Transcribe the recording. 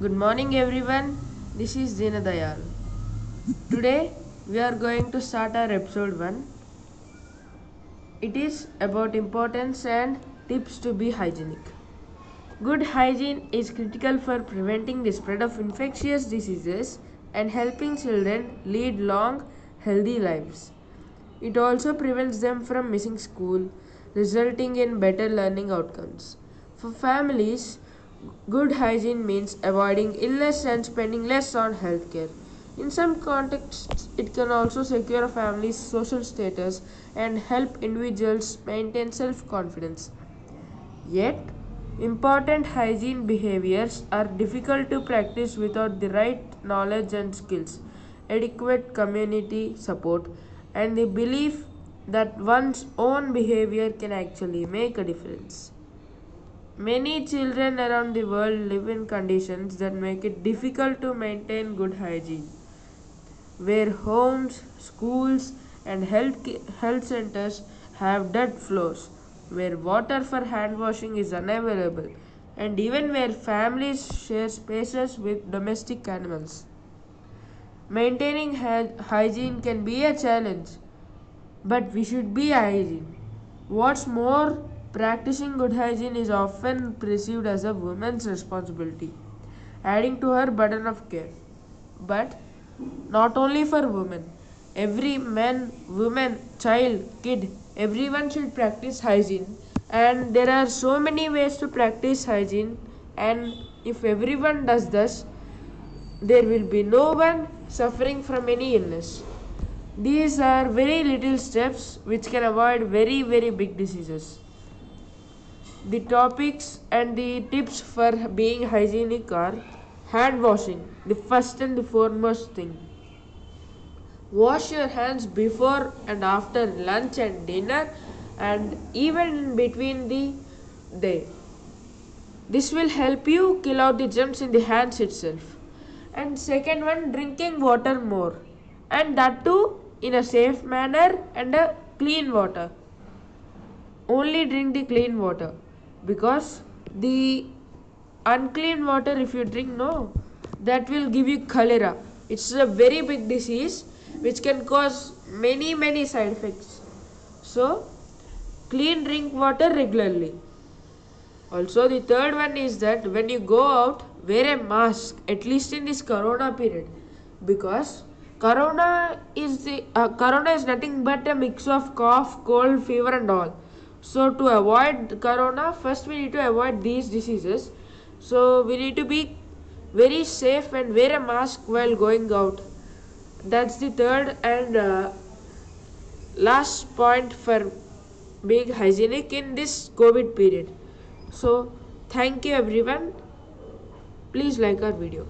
Good morning, everyone. This is Dinadayal. Today we are going to start our episode 1. It is about importance and tips to be hygienic. Good hygiene is critical for preventing the spread of infectious diseases and helping children lead long, healthy lives. It also prevents them from missing school, resulting in better learning outcomes. For families, good hygiene means avoiding illness and spending less on healthcare. In some contexts, it can also secure a family's social status and help individuals maintain self confidence. Yet, important hygiene behaviors are difficult to practice without the right knowledge and skills, adequate community support, and the belief that one's own behavior can actually make a difference. Many children around the world live in conditions that make it difficult to maintain good hygiene, where homes, schools, and health, health centers have dirt floors, where water for hand washing is unavailable, and even where families share spaces with domestic animals. Maintaining hy- hygiene can be a challenge, but we should be hygiene. What's more, practicing good hygiene is often perceived as a woman's responsibility, adding to her burden of care. But not only for women, every man, woman, child, kid, everyone should practice hygiene. And there are so many ways to practice hygiene, and if everyone does this, there will be no one suffering from any illness. These are very little steps which can avoid very, very big diseases. The topics and the tips for being hygienic are hand washing, the first and the foremost thing. Wash your hands before and after lunch and dinner and even in between the day. This will help you kill out the germs in the hands itself. And second one, drinking water more. And that too in a safe manner and a clean water. Only drink the clean water because the unclean water if you drink no that will give you cholera. It's a very big disease which can cause many many side effects. So clean drink water regularly. Also the third one is that when you go out wear a mask at least in this corona period. Because corona is the uh, corona is nothing but a mix of cough cold fever and all so to avoid corona first we need to avoid these diseases. So we need to be very safe and wear a mask while going out. That's the third and uh, last point for being hygienic in this covid period. So thank you everyone. Please like our video